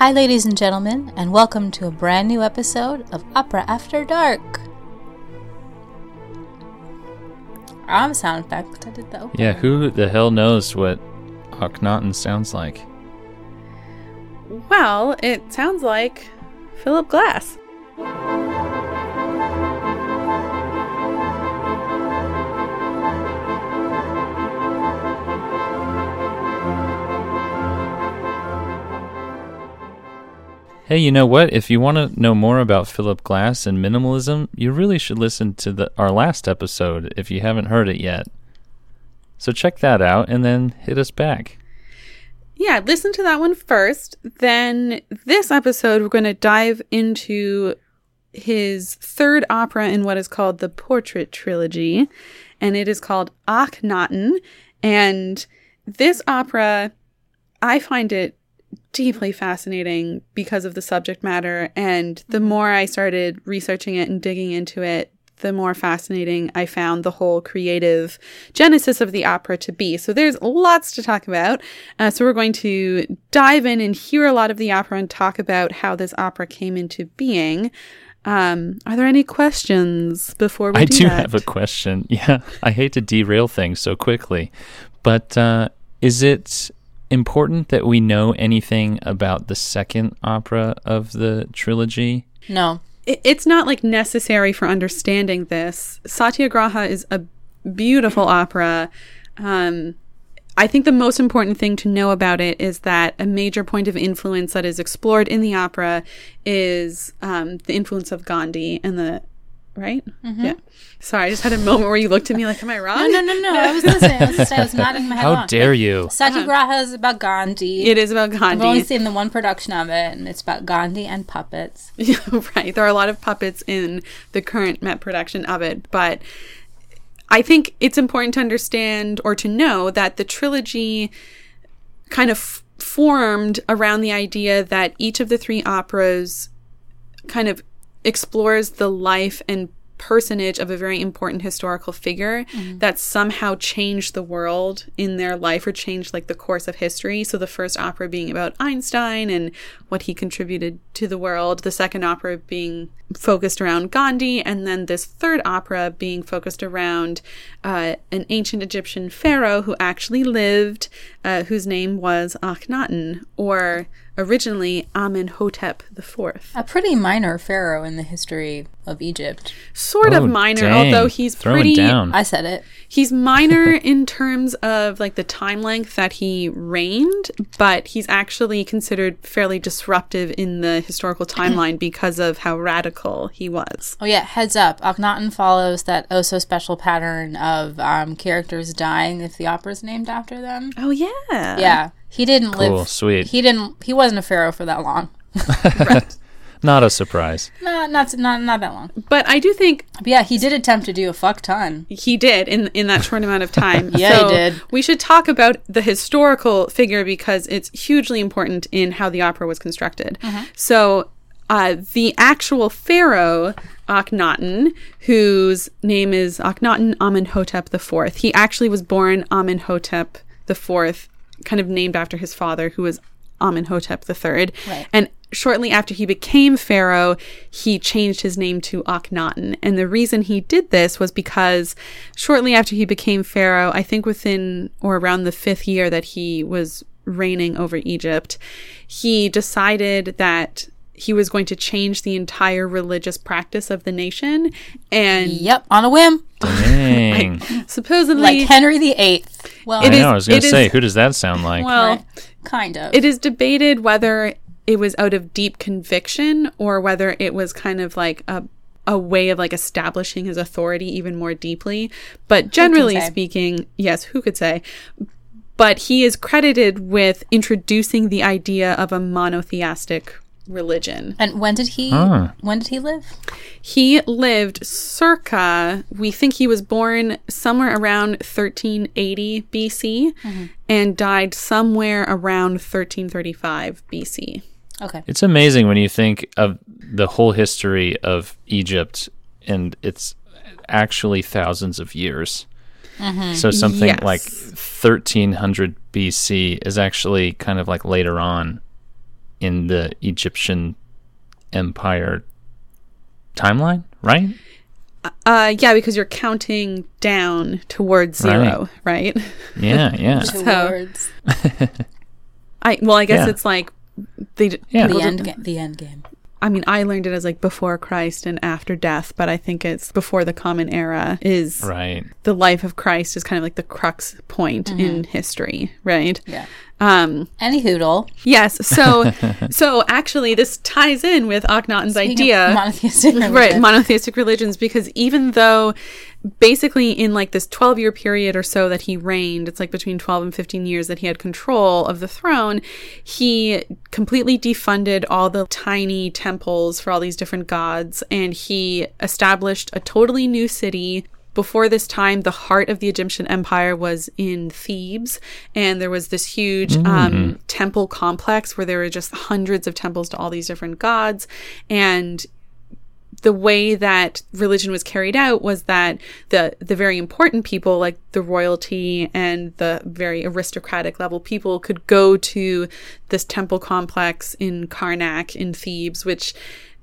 Hi, ladies and gentlemen, and welcome to a brand new episode of Opera After Dark. I'm sound effect. I did the opening. Yeah, who the hell knows what Akhenaten sounds like? Well, it sounds like Philip Glass. Hey, you know what? If you want to know more about Philip Glass and minimalism, you really should listen to the, our last episode if you haven't heard it yet. So check that out and then hit us back. Yeah, listen to that one first. Then this episode, we're going to dive into his third opera in what is called the Portrait Trilogy, and it is called Akhenaten. And this opera, I find it deeply fascinating because of the subject matter. And the more I started researching it and digging into it, the more fascinating I found the whole creative genesis of the opera to be. So there's lots to talk about. Uh, so we're going to dive in and hear a lot of the opera and talk about how this opera came into being. Um, are there any questions before we I do do that? have a question. Yeah, I hate to derail things so quickly, but uh, is it important that we know anything about the second opera of the trilogy? No. it's not like necessary for understanding this. Satyagraha is a beautiful opera. Um, I think the most important thing to know about it is that a major point of influence that is explored in the opera is um, the influence of Gandhi and the right. Mm-hmm. Yeah. Sorry, I just had a moment where you looked at me like, "Am I wrong?" No, no, no, no. I was listening. I was, listening. I was nodding my head. How along. dare you? Satyagraha uh-huh. is about Gandhi. It is about Gandhi. I've only seen the one production of it, and it's about Gandhi and puppets. Yeah, right. There are a lot of puppets in the current Met production of it, but I think it's important to understand or to know that the trilogy kind of f- formed around the idea that each of the three operas kind of explores the life and personage of a very important historical figure that somehow changed the world in their life or changed like the course of history. So the first opera being about Einstein and what he contributed to the world, the second opera being focused around Gandhi, and then this third opera being focused around uh, an ancient Egyptian pharaoh who actually lived, uh, whose name was Akhenaten, or originally Amenhotep IV. A pretty minor pharaoh in the history of Egypt. Sort Oh, of minor, dang. although he's Throwing pretty. down. I said it. He's minor in terms of like the time length that he reigned, but he's actually considered fairly disruptive in the historical timeline because of how radical he was. Oh yeah, heads up. Akhenaten follows that oh so special pattern of um, characters dying if the opera's named after them. Oh yeah. Yeah, he didn't Cool, live. sweet. He didn't. He wasn't a pharaoh for that long. Not a surprise. No, not not not that long. But I do think But yeah, he did attempt to do a fuck ton. he did in in that short amount of time. Yeah, he did. We should talk about the historical figure because it's hugely important in how the opera was constructed. Mm-hmm. So uh, the actual pharaoh Akhenaten, whose name is Akhenaten Amenhotep IV, he actually was born Amenhotep IV, kind of named after his father, who was Amenhotep III. Right. And shortly after he became pharaoh, he changed his name to Akhenaten. And the reason he did this was because shortly after he became pharaoh, I think within or around the fifth year that he was reigning over Egypt, he decided that he was going to change the entire religious practice of the nation. And Yep, on a whim, Dang. supposedly, like Henry VIII. Well, I It is- know. I was going it to is- say, who does that sound like? well, right, kind of. It is debated whether it was out of deep conviction or whether it was kind of like a a way of like establishing his authority even more deeply. But generally speaking, yes, who could say? But he is credited with introducing the idea of a monotheistic religion. and when did he? Ah. When did he live? He lived circa, we think he was born somewhere around 1380 BC and died somewhere around 1335 BC. Okay. It's amazing when you think of the whole history of Egypt, and it's actually thousands of years. So something Yes. like 1300 BC is actually kind of like later on in the Egyptian empire timeline, right? Uh, yeah, because you're counting down towards zero, right? Yeah, yeah. Towards I well, I guess Yeah. it's like they. Yeah. the end. Ga- the end game. I mean, I learned it as like before Christ and after death, but I think it's before the Common Era is Right. the life of Christ is kind of like the crux point in history, right? Yeah. Um, Any hoodle. yes. So, so actually, this ties in with Akhenaten's Speaking idea. monotheistic right monotheistic religions because even though basically in like this 12 year period or so that he reigned it's like between 12 and 15 years that he had control of the throne he completely defunded all the tiny temples for all these different gods and he established a totally new city before this time, the heart of the Egyptian empire was in Thebes, and there was this huge um, temple complex where there were just hundreds of temples to all these different gods. And the way that religion was carried out was that the the very important people like the royalty and the very aristocratic level people could go to this temple complex in Karnak in Thebes which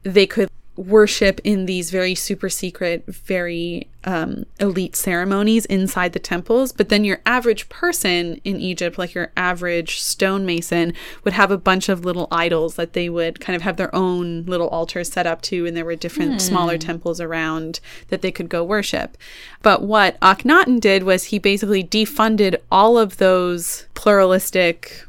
they could worship in these very super secret very um, elite ceremonies inside the temples but then your average person in egypt like your average stonemason would have a bunch of little idols that they would kind of have their own little altars set up to and there were different smaller temples around that they could go worship. But what akhenaten did was he basically defunded all of those pluralistic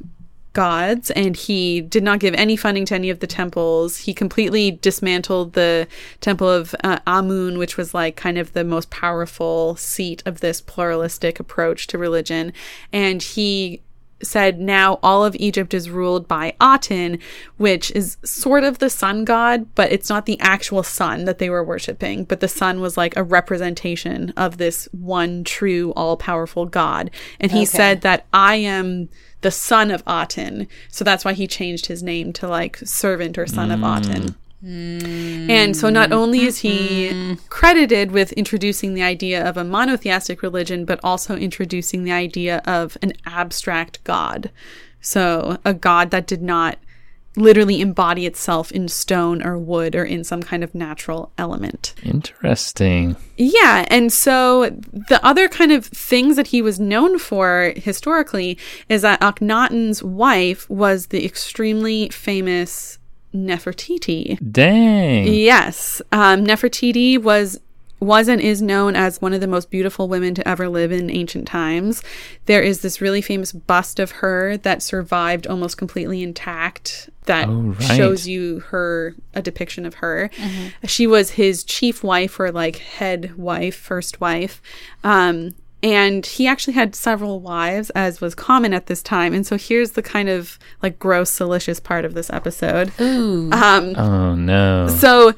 gods and he did not give any funding to any of the temples he completely dismantled the temple of uh, amun which was like kind of the most powerful seat of this pluralistic approach to religion and he said now all of Egypt is ruled by Aten, which is sort of the sun god, but it's not the actual sun that they were worshiping. But the sun was like a representation of this one true, all powerful god. And he Okay. said that I am the son of Aten. So that's why he changed his name to like servant or son of Aten. Hmm. And so not only is he mm-hmm. credited with introducing the idea of a monotheistic religion, but also introducing the idea of an abstract God. So a God that did not literally embody itself in stone or wood or in some kind of natural element. Interesting. Yeah, and so the other kind of things that he was known for historically is that Akhenaten's wife was the extremely famous Nefertiti. Dang. Yes, um, Nefertiti was was and is known as one of the most beautiful women to ever live in ancient times. There is this really famous bust of her that survived almost completely intact that Oh, right. shows you her a depiction of her. She was his chief wife or like head wife, first wife. Um, and he actually had several wives, as was common at this time. And so here's the kind of like gross, salacious part of this episode. Ooh. Um, Oh no. so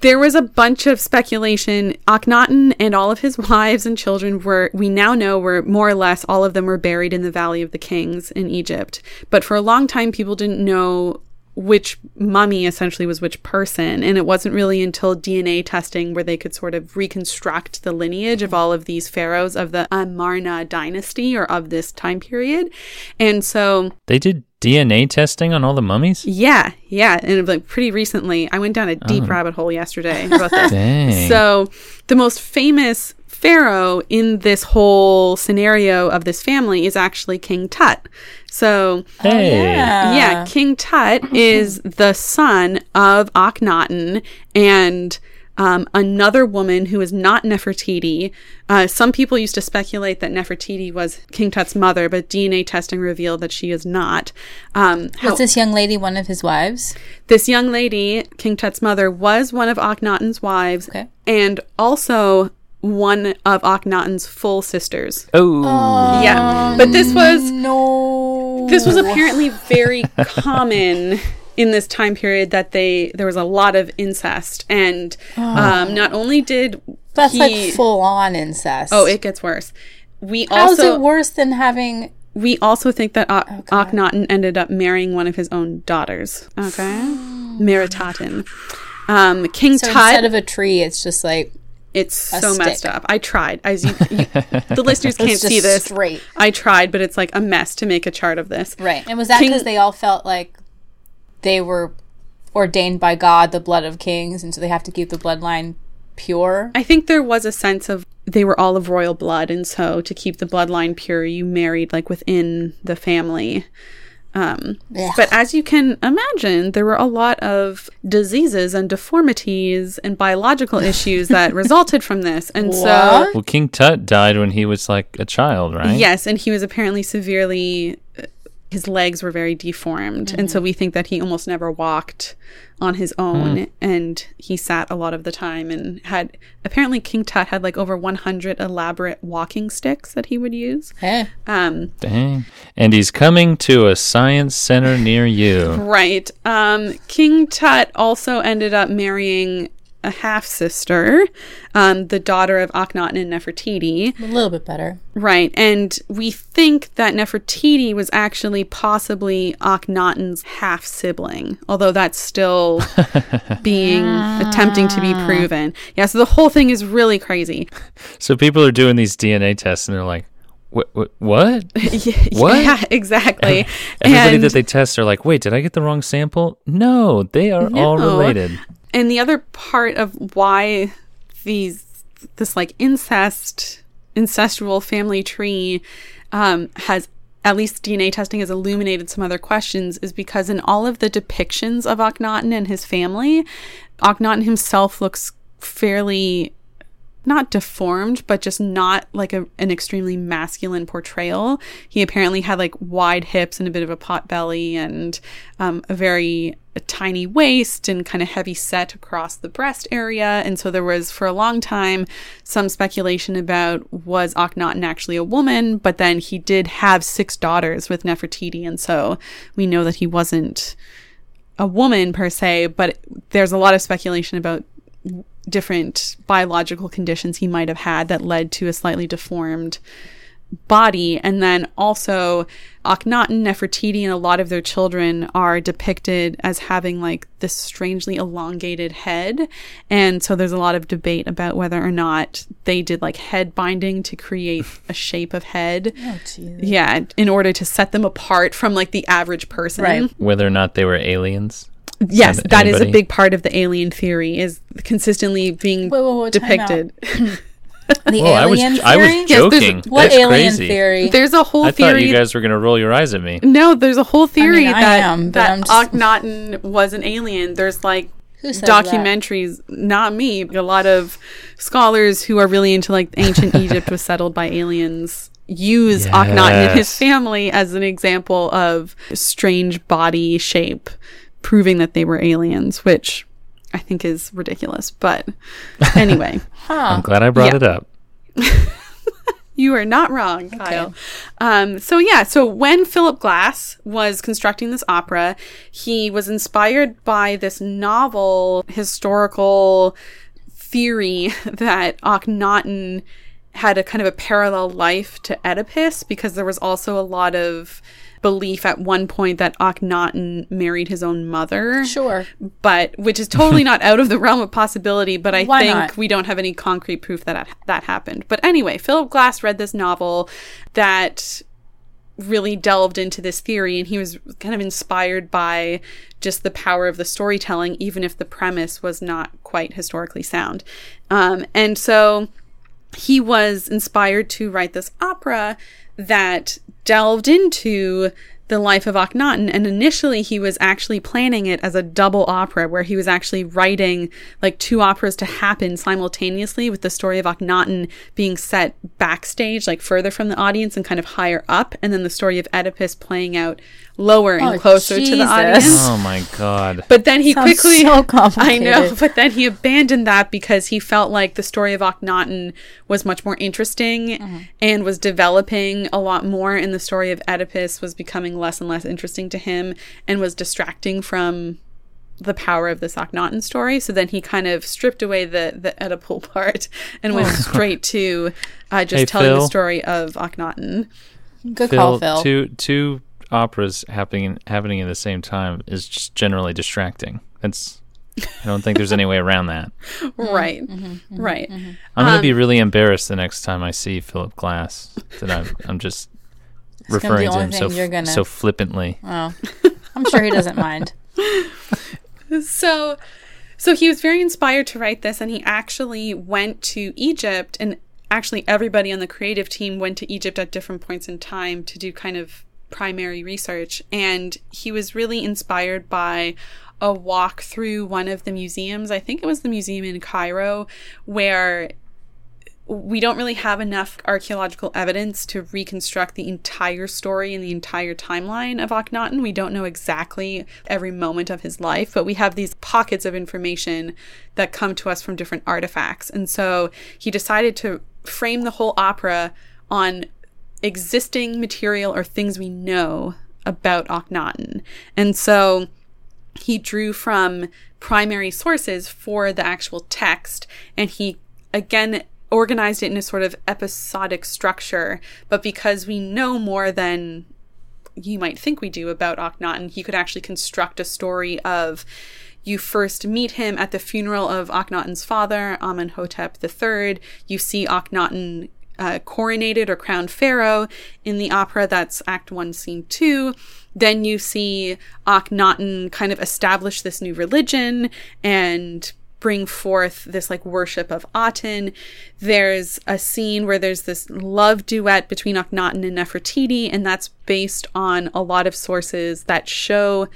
there was a bunch of speculation. Akhenaten and all of his wives and children were, we now know, were more or less all of them were buried in the Valley of the Kings in Egypt. But for a long time, people didn't know which mummy essentially was which person. And it wasn't really until DNA testing where they could sort of reconstruct the lineage of all of these pharaohs of the Amarna dynasty or of this time period. And so They did DNA testing on all the mummies? yeah, yeah, and like pretty recently, I went down a deep oh. rabbit hole yesterday about this. So, the most famous pharaoh in this whole scenario of this family is actually King Tut. So, hey. Oh, yeah. yeah, King Tut is the son of Akhenaten and um, another woman who is not Nefertiti. Uh, some people used to speculate that Nefertiti was King Tut's mother, but DNA testing revealed that she is not. Um, how- Was this young lady one of his wives? this young lady, King Tut's mother, was one of Akhenaten's wives Okay. and also one of Akhenaten's full sisters. Oh. yeah, but this was No. this was apparently very common in this time period that they there was a lot of incest and um, not only did That's he, like full on incest. oh it gets worse. We How's also it worse than having? we also think that Ak- Akhenaten ended up marrying one of his own daughters. Okay, Meritaten. Um, King So Tut. instead of a tree, it's just like It's so stick. messed up. I tried. As you, you the listeners can't see this. straight. I tried, but it's like a mess to make a chart of this. right. And was that because they all felt like they were ordained by God, the blood of kings, and so they have to keep the bloodline pure. I think there was a sense of they were all of royal blood, and so to keep the bloodline pure, you married like within the family. Um, but as you can imagine, there were a lot of diseases and deformities and biological issues that resulted from this. And so, Well, King Tut died when he was like a child, right? yes, and he was apparently severely, uh, his legs were very deformed. And so we think that he almost never walked on his own and he sat a lot of the time and had, apparently, King Tut had like over 100 elaborate walking sticks that he would use. Hey. Um, Dang. And he's coming to a science center near you. Right. Um, King Tut also ended up marrying a half sister, um, the daughter of Akhenaten and Nefertiti. A little bit better. Right. And we think that Nefertiti was actually possibly Akhenaten's half sibling, although that's still being attempting to be proven. Yeah. So the whole thing is really crazy. So people are doing these DNA tests and they're like, what? What? what? Yeah? Exactly. Everybody And- that they test are like, wait, did I get the wrong sample? No, they are all related. And the other part of why these this like incest incestual family tree um, has at least DNA testing has illuminated some other questions is because in all of the depictions of Akhenaten and his family, Akhenaten himself looks fairly not deformed, but just not like a, an extremely masculine portrayal. He apparently had like wide hips and a bit of a pot belly and um, a very a tiny waist and kind of heavy set across the breast area. And so there was for a long time some speculation about was Akhenaten actually a woman, but then he did have six daughters with Nefertiti, and so we know that he wasn't a woman per se, but there's a lot of speculation about different biological conditions he might have had that led to a slightly deformed body. And then also, Akhenaten, Nefertiti, and a lot of their children are depicted as having like this strangely elongated head. And so there's a lot of debate about whether or not they did like head binding to create a shape of head. Oh. Yeah, in order to set them apart from like the average person. Right. Whether or not they were aliens. Yes, Send that is a big part of the alien theory is consistently being Wait, wait, wait, depicted. The Whoa, I was alien I was theory? Yes, there's- what That's alien crazy. theory? There's a whole I theory. thought you guys were gonna roll your eyes at me. no, there's a whole theory I that am, but that I'm just- Akhenaten was an alien. There's like Who says that? documentaries, not me. A lot of scholars who are really into like ancient Egypt was settled by aliens use Akhenaten and his family as an example of strange body shape, proving that they were aliens, which I think is ridiculous. But anyway. I'm glad I brought Yeah. it up. You are not wrong, Kyle. Um, so yeah, so when Philip Glass was constructing this opera, he was inspired by this novel historical theory that Akhenaten had a kind of a parallel life to Oedipus because there was also a lot of belief at one point that Akhenaten married his own mother Sure. but which is totally not out of the realm of possibility. But I Why think not? we don't have any concrete proof that that happened. But anyway, Philip Glass read this novel that really delved into this theory, and he was kind of inspired by just the power of the storytelling, even if the premise was not quite historically sound. Um, and so he was inspired to write this opera that delved into the life of Akhenaten. And initially, he was actually planning it as a double opera, where he was actually writing like two operas to happen simultaneously, with the story of Akhenaten being set backstage, like further from the audience and kind of higher up, and then the story of Oedipus playing out lower and Oh, closer to the audience. Oh my god. But then he Sounds quickly so I know, but then he abandoned that because he felt like the story of Akhenaten was much more interesting Mm-hmm. and was developing a lot more and the story of Oedipus was becoming less and less interesting to him and was distracting from the power of this Akhenaten story. So then he kind of stripped away the the Oedipal part and went straight to uh, just Hey, telling the story of Akhenaten. Good call, Phil, Phil. two two operas happening happening at the same time is just generally distracting. That's I don't think there's any way around that. Right. Mm-hmm. mm-hmm, mm-hmm right. Mm-hmm. I'm gonna be um, really embarrassed the next time I see Philip Glass that I'm I'm just referring to him so f- gonna- so flippantly. Oh, I'm sure he doesn't mind. so so he was very inspired to write this and he actually went to Egypt and actually everybody on the creative team went to Egypt at different points in time to do kind of primary research and he was really inspired by a walk through one of the museums. I think it was the museum in Cairo where we don't really have enough archaeological evidence to reconstruct the entire story and the entire timeline of Akhenaten. We don't know exactly every moment of his life, but we have these pockets of information that come to us from different artifacts. And so he decided to frame the whole opera on existing material or things we know about Akhenaten. And so he drew from primary sources for the actual text and he again organized it in a sort of episodic structure, but because we know more than you might think we do about Akhenaten, he could actually construct a story of you first meet him at the funeral of Akhenaten's father, Amenhotep III. You see Akhenaten uh, coronated or crowned pharaoh in the opera. That's Act 1, Scene 2. Then you see Akhenaten kind of establish this new religion and bring forth this like worship of Aten. There's a scene where there's this love duet between Akhenaten and Nefertiti, and that's based on a lot of sources that show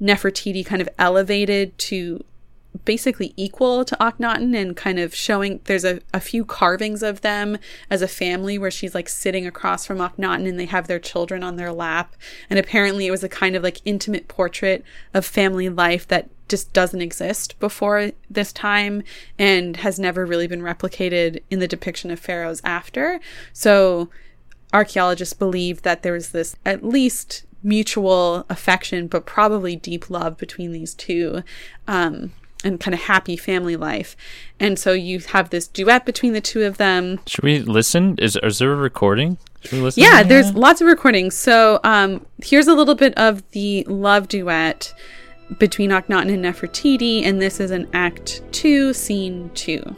Nefertiti kind of elevated to basically equal to Akhenaten and kind of showing there's a, a few carvings of them as a family where she's like sitting across from Akhenaten and they have their children on their lap. And apparently it was a kind of like intimate portrait of family life that just doesn't exist before this time and has never really been replicated in the depiction of pharaohs after. So archaeologists believe that there was this at least mutual affection, but probably deep love between these two. Um, and kind of happy family life. And so you have this duet between the two of them. Should we listen? Is, is there a recording? Should we listen? Yeah, there's lots of recordings. So um, here's a little bit of the love duet between Akhenaten and Nefertiti, and this is an Act 2, Scene 2.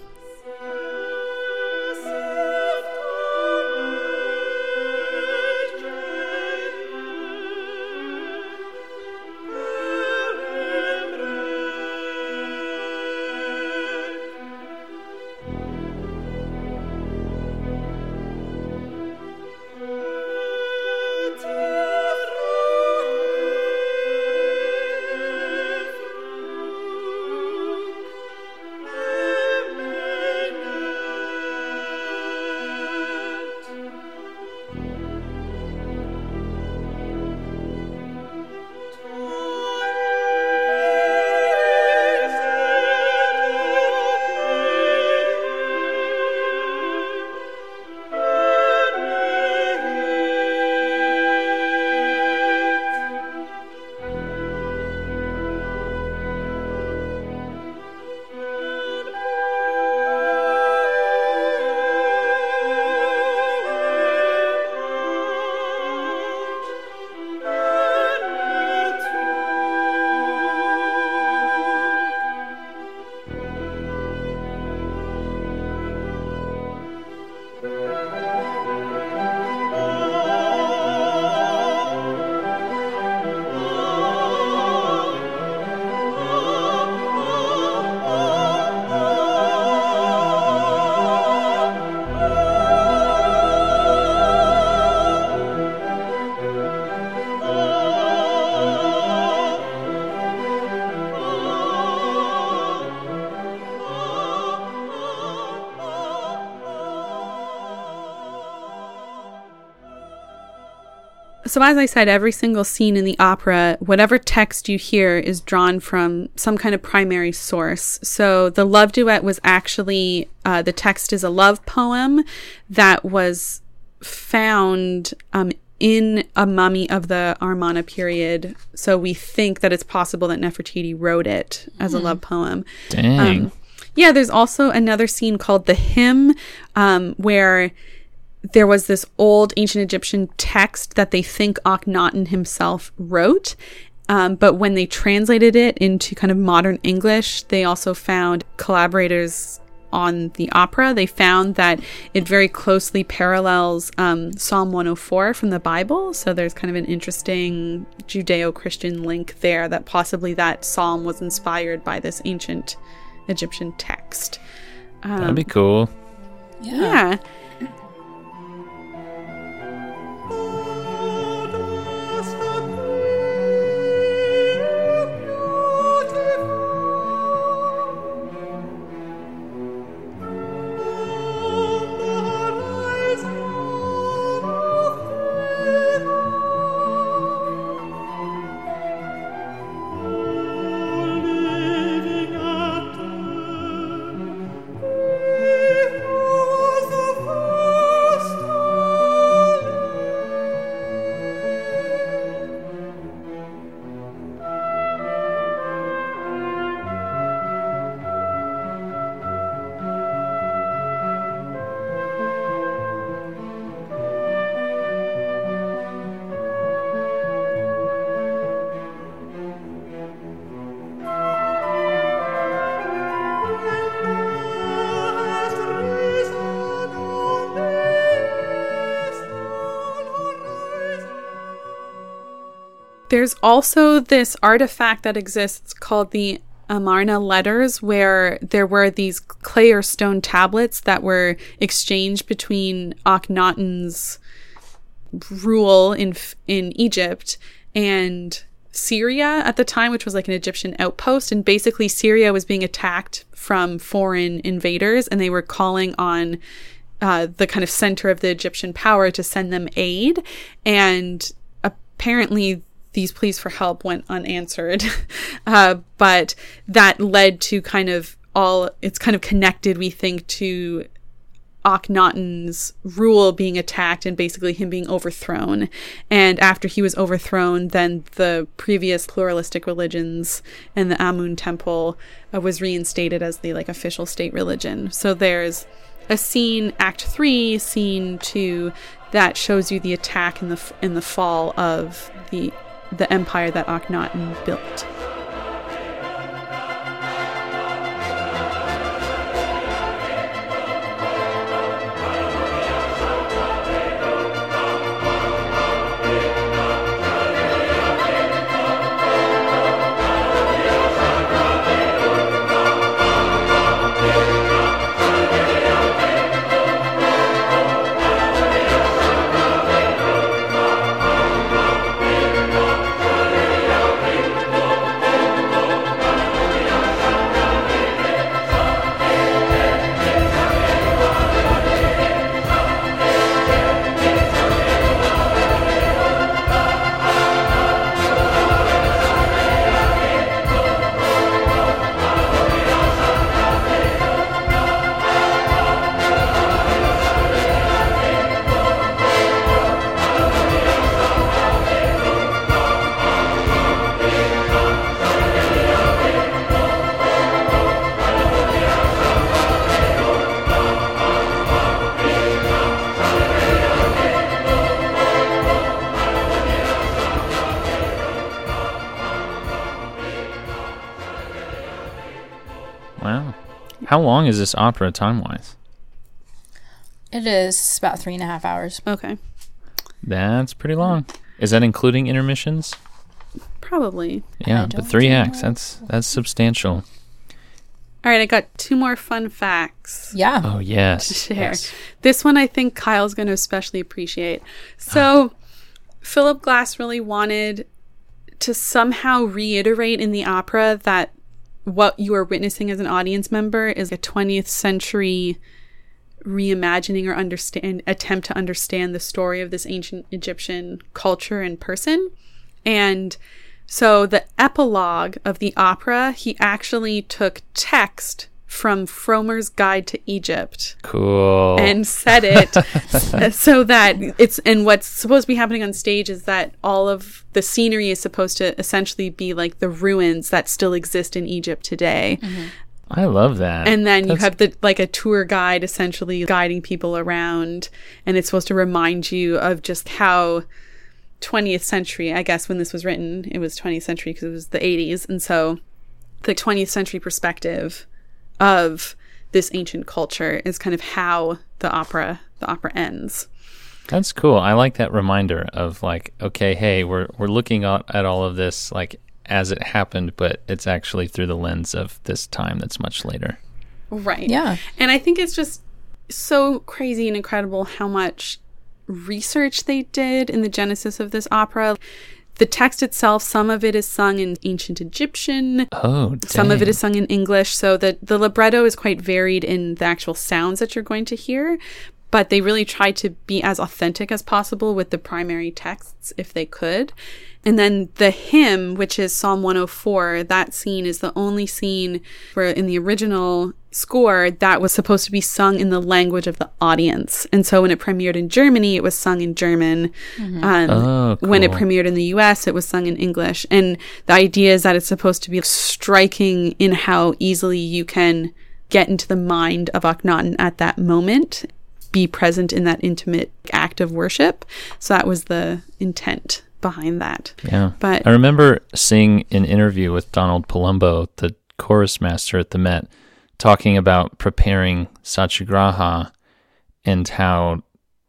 So, as I said, every single scene in the opera, whatever text you hear is drawn from some kind of primary source. So, the love duet was actually, uh, the text is a love poem that was found um, in a mummy of the Amarna period. So, we think that it's possible that Nefertiti wrote it as a love poem. Dang. Um, yeah, there's also another scene called the hymn um, where there was this old ancient Egyptian text that they think Akhenaten himself wrote. Um, but when they translated it into kind of modern English, they also found collaborators on the opera, they found that it very closely parallels um, Psalm 104 from the Bible. So there's kind of an interesting Judeo Christian link there that possibly that psalm was inspired by this ancient Egyptian text. That'd be cool. Yeah. There's also this artifact that exists called the Amarna letters, where there were these clay or stone tablets that were exchanged between Akhenaten's rule in in Egypt and Syria at the time, which was like an Egyptian outpost. And basically, Syria was being attacked from foreign invaders, and they were calling on uh, the kind of center of the Egyptian power to send them aid. And apparently, these pleas for help went unanswered. uh, but that led to kind of all, it's kind of connected, we think, to Akhenaten's rule being attacked and basically him being overthrown. And after he was overthrown, then the previous pluralistic religions and the Amun temple uh, was reinstated as the like official state religion. So there's a scene, Act Three, Scene Two, that shows you the attack and the in the fall of the the empire that Akhenaten built. How long is this opera time wise? It is about three and a half hours. Okay, That's pretty long. Is that including intermissions? probably. Yeah, but don't three know. acts. That's that's substantial. All right, I got two more fun facts. Yeah. Oh yes. to share. yes. This one I think Kyle's going to especially appreciate. So, Philip Glass really wanted to somehow reiterate in the opera that what you are witnessing as an audience member is a 20th century reimagining or understand attempt to understand the story of this ancient Egyptian culture and person. And so the epilogue of the opera, he actually took text from Frommer's Guide to Egypt Cool. and said it so that it's and what's supposed to be happening on stage is that all of the scenery is supposed to essentially be like the ruins that still exist in Egypt today. Mm-hmm. I love that. And then you have the like a tour guide essentially guiding people around and it's supposed to remind you of just how 20th century, I guess when this was written, it was 20th century because it was the 80s and so the 20th century perspective of this ancient culture is kind of how the opera the opera ends. That's cool. I like that reminder of like, okay, hey, we're we're looking at, at all of this like as it happened, but it's actually through the lens of this time that's much later. Right. Yeah. And I think it's just so crazy and incredible how much research they did in the genesis of this opera. The text itself, some of it is sung in ancient Egyptian, Oh, some of it is sung in English. So the, the libretto is quite varied in the actual sounds that you're going to hear. But they really tried to be as authentic as possible with the primary texts if they could. And then the hymn, which is Psalm 104, that scene is the only scene where in the original score that was supposed to be sung in the language of the audience. And so when it premiered in Germany, it was sung in German. Um, Oh, When it premiered in the US, it was sung in English. And the idea is that it's supposed to be striking in how easily you can get into the mind of Akhenaten at that moment, be present in that intimate act of worship. So that was the intent behind that. Yeah. But I remember seeing an interview with Donald Palumbo, the chorus master at the Met, talking about preparing Satyagraha and how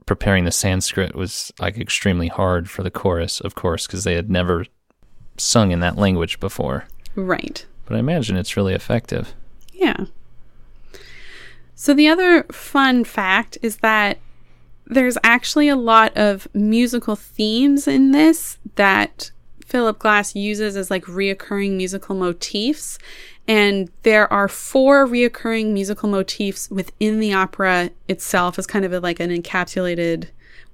preparing the Sanskrit was like extremely hard for the chorus, of course, because they had never sung in that language before. right. But I imagine it's really effective. Yeah. So the other fun fact is that there's actually a lot of musical themes in this that Philip Glass uses as like reoccurring musical motifs. And there are four reoccurring musical motifs within the opera itself as kind of a, like an encapsulated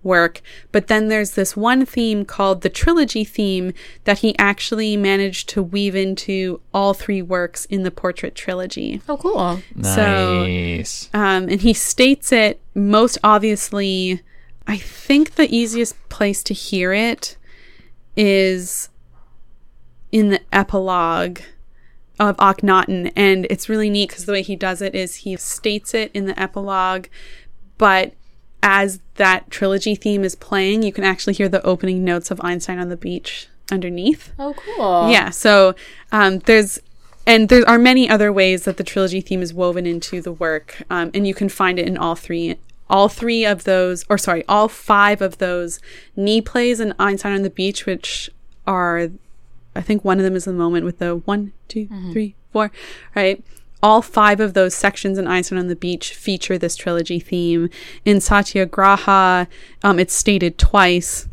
work. But then there's this one theme called the trilogy theme that he actually managed to weave into all three works in the portrait trilogy. Oh, cool. So- Nice. Um, and he states it most obviously. I think the easiest place to hear it is in the epilogue of Akhenaten. And it's really neat because the way he does it is he states it in the epilogue, but as that trilogy theme is playing, you can actually hear the opening notes of Einstein on the Beach underneath. Oh, cool. Yeah. So um, there's, and there are many other ways that the trilogy theme is woven into the work, um, and you can find it in all three. All three of those, or sorry, all five of those knee plays in Einstein on the Beach, which are, I think one of them is the moment with the one, two, three, four, right? All five of those sections in Einstein on the Beach feature this trilogy theme. In Satyagraha, um, it's stated twice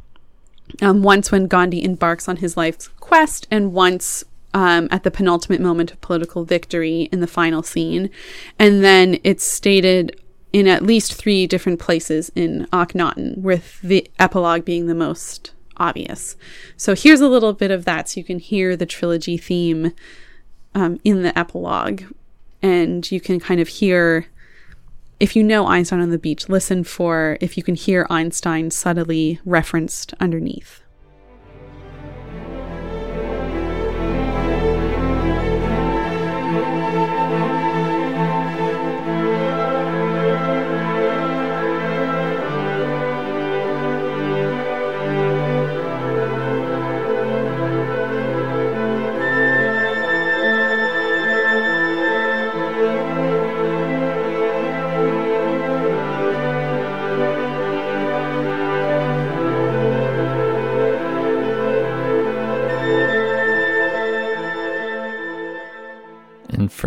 um, once when Gandhi embarks on his life's quest, and once um, at the penultimate moment of political victory in the final scene. And then it's stated in at least three different places in Akhenaten, with the epilogue being the most obvious. So here's a little bit of that so you can hear the trilogy theme um, in the epilogue. And you can kind of hear if you know Einstein on the beach, listen for if you can hear Einstein subtly referenced underneath.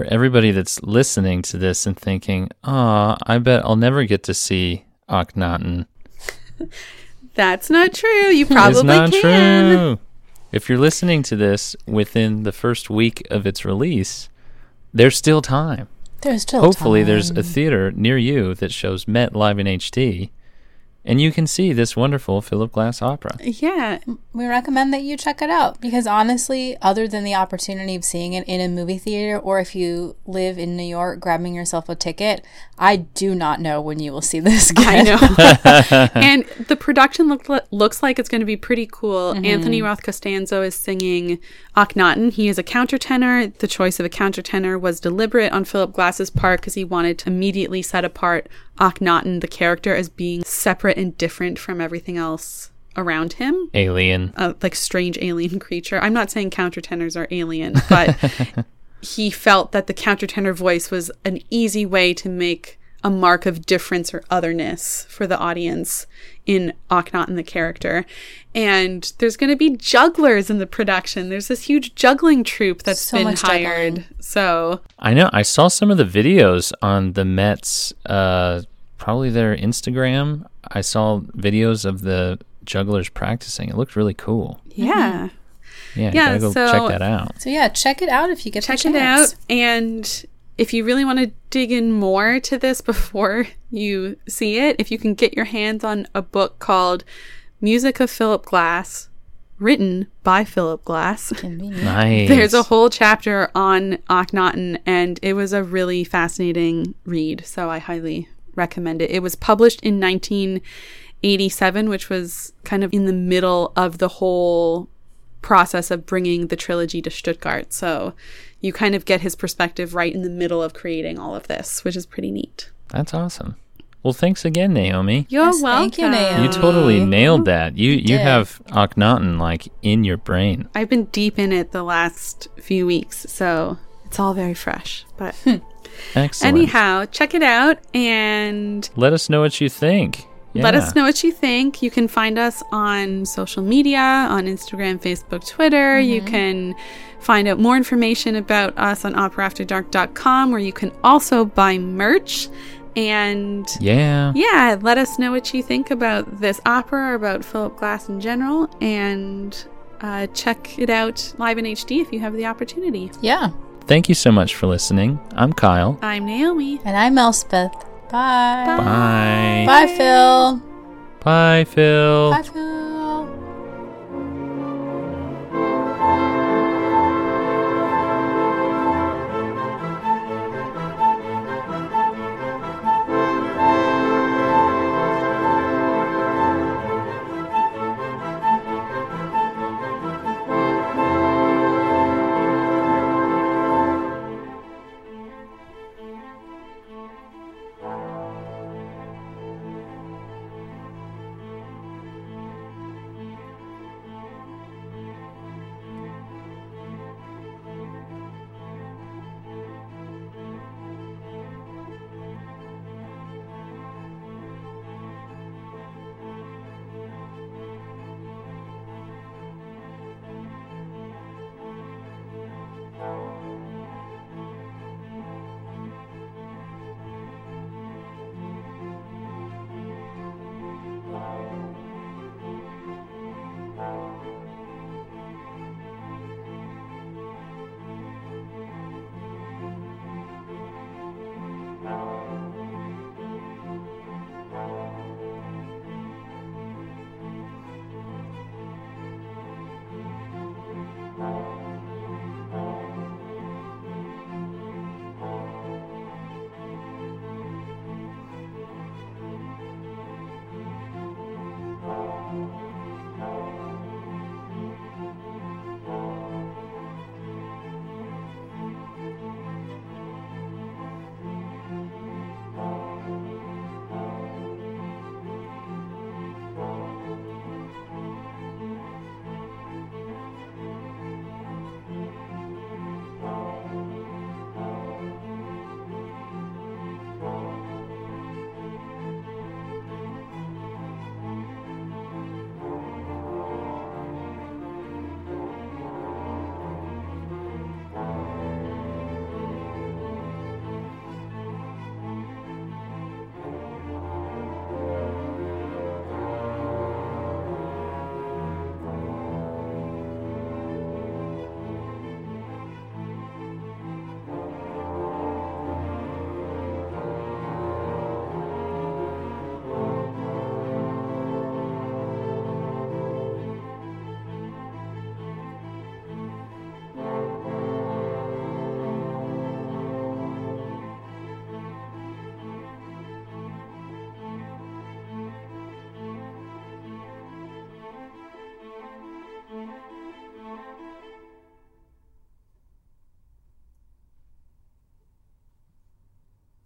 Everybody that's listening to this and thinking, "Ah, I bet I'll never get to see Akhenaten," That's not true. You probably it's not can. true. If you're listening to this within the first week of its release, there's still time. There's still Hopefully, there's a theater near you that shows Met live in HD, and you can see this wonderful Philip Glass opera. Yeah. we recommend that you check it out because honestly, other than the opportunity of seeing it in a movie theater or if you live in New York, grabbing yourself a ticket, I do not know when you will see this again. I know. and the production look, looks like it's going to be pretty cool. Mm-hmm. Anthony Roth Costanzo is singing Akhenaten. He is a countertenor. The choice of a countertenor was deliberate on Philip Glass's part because he wanted to immediately set apart Akhenaten, the character, as being separate and different from everything else around him. Alien. like strange alien creature. I'm not saying countertenors are alien, but he felt that the countertenor voice was an easy way to make a mark of difference or otherness for the audience in Akhenaten and the character. And there's going to be jugglers in the production. There's this huge juggling troupe that's So been hired. juggling. So I know. I saw some of the videos on the Mets, uh, probably their Instagram. I saw videos of the jugglers practicing. It looked really cool. yeah. Yeah, Yeah, gotta go so- check that out. So yeah, check it out if you get check the it chance. out and if you really want to dig in more to this before you see it if you can get your hands on a book called music of philip glass written by philip glass. Nice. there's a whole chapter on akhenaten and it was a really fascinating read so i highly recommend it. It was published in 1987 which was kind of in the middle of the whole process of bringing the trilogy to Stuttgart. So you kind of get his perspective right in the middle of creating all of this, which is pretty neat. That's awesome. Well, thanks again, Naomi. You're Yes, welcome. thank you, Naomi. You totally nailed that. You you did. have Akhenaten like in your brain. I've been deep in it the last few weeks, so it's all very fresh. But Excellent. anyhow, check it out and Let us know what you think. Let us know what you think. You can find us on social media on Instagram, Facebook, Twitter. You can find out more information about us on operaafterdark.com, where you can also buy merch. And Yeah. yeah, let us know what you think about this opera or about Philip Glass in general. And uh, check it out live in HD if you have the opportunity. Yeah. Thank you so much for listening. I'm Kyle. I'm Naomi. And I'm Elspeth. Bye. Bye. Bye, Phil. Bye, Phil. Bye, Phil.